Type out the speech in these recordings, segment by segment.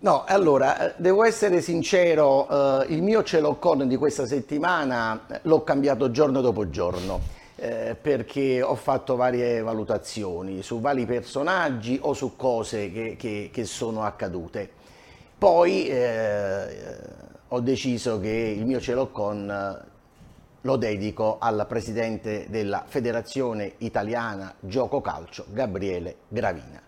No, allora, devo essere sincero, eh, il mio cielo con di questa settimana l'ho cambiato giorno dopo giorno, eh, perché ho fatto varie valutazioni su vari personaggi o su cose che, che, che sono accadute. Poi eh, ho deciso che il mio cielo con lo dedico al presidente della Federazione Italiana Gioco Calcio, Gabriele Gravina.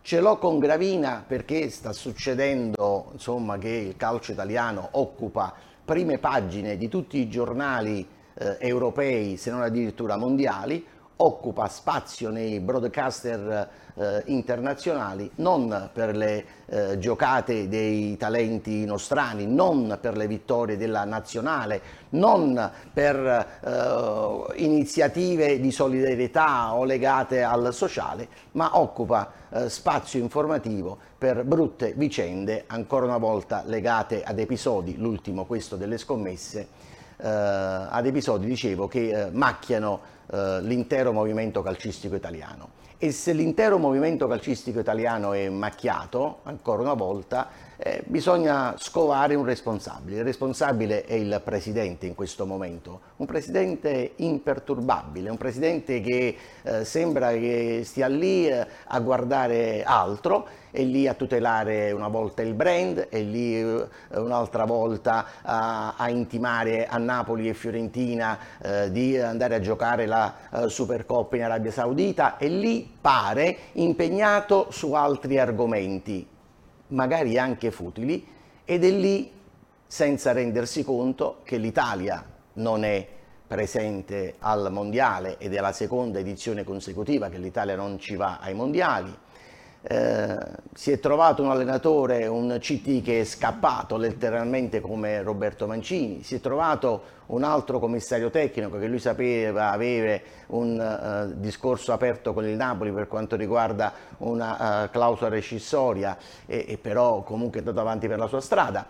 Ce l'ho con Gravina perché sta succedendo insomma, che il calcio italiano occupa prime pagine di tutti i giornali eh, europei, se non addirittura mondiali, occupa spazio nei broadcaster eh, internazionali non per le eh, giocate dei talenti nostrani, non per le vittorie della nazionale, non per eh, iniziative di solidarietà o legate al sociale, ma occupa eh, spazio informativo per brutte vicende, ancora una volta legate ad episodi, l'ultimo questo delle scommesse, ad episodi, dicevo, che eh, macchiano eh, l'intero movimento calcistico italiano. E se l'intero movimento calcistico italiano è macchiato, ancora una volta, eh, bisogna scovare un responsabile. Il responsabile è il presidente in questo momento, un presidente imperturbabile, un presidente che eh, sembra che stia lì eh, a guardare altro, è lì a tutelare una volta il brand, è lì eh, un'altra volta a, a, intimare a Napoli e Fiorentina eh, di andare a giocare la eh, Supercoppa in Arabia Saudita, è lì pare impegnato su altri argomenti magari anche futili, ed è lì senza rendersi conto che l'Italia non è presente al mondiale ed è la seconda edizione consecutiva che l'Italia non ci va ai mondiali, eh, si è trovato un allenatore, un CT che è scappato letteralmente come Roberto Mancini, si è trovato un altro commissario tecnico che lui sapeva avere un uh, discorso aperto con il Napoli per quanto riguarda una uh, clausola rescissoria e, e, però comunque è andato avanti per la sua strada.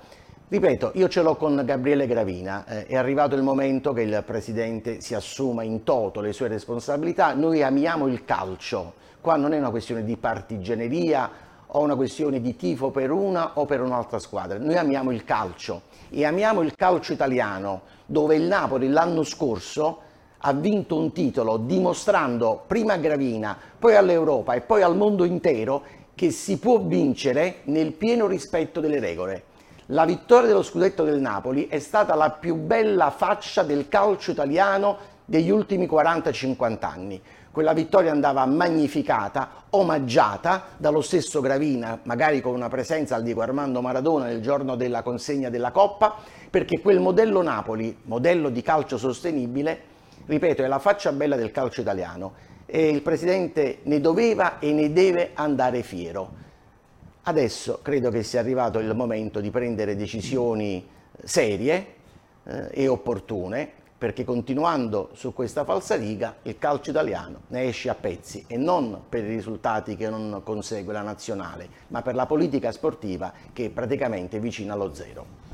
Ripeto, io ce l'ho con Gabriele Gravina, eh, è arrivato il momento che il Presidente si assuma in toto le sue responsabilità, noi amiamo il calcio, Qua non è una questione di partigianeria o una questione di tifo per una o per un'altra squadra. Noi amiamo il calcio e amiamo il calcio italiano, dove il Napoli l'anno scorso ha vinto un titolo dimostrando prima a Gravina, poi all'Europa e poi al mondo intero che si può vincere nel pieno rispetto delle regole. La vittoria dello scudetto del Napoli è stata la più bella faccia del calcio italiano degli ultimi 40-50 anni. Quella vittoria andava magnificata, omaggiata dallo stesso Gravina, magari con una presenza al Diego Armando Maradona nel giorno della consegna della Coppa, perché quel modello Napoli, modello di calcio sostenibile, ripeto, è la faccia bella del calcio italiano e il Presidente ne doveva e ne deve andare fiero. Adesso credo che sia arrivato il momento di prendere decisioni serie eh, e opportune perché continuando su questa falsariga il calcio italiano ne esce a pezzi e non per i risultati che non consegue la nazionale, ma per la politica sportiva che è praticamente vicina allo zero.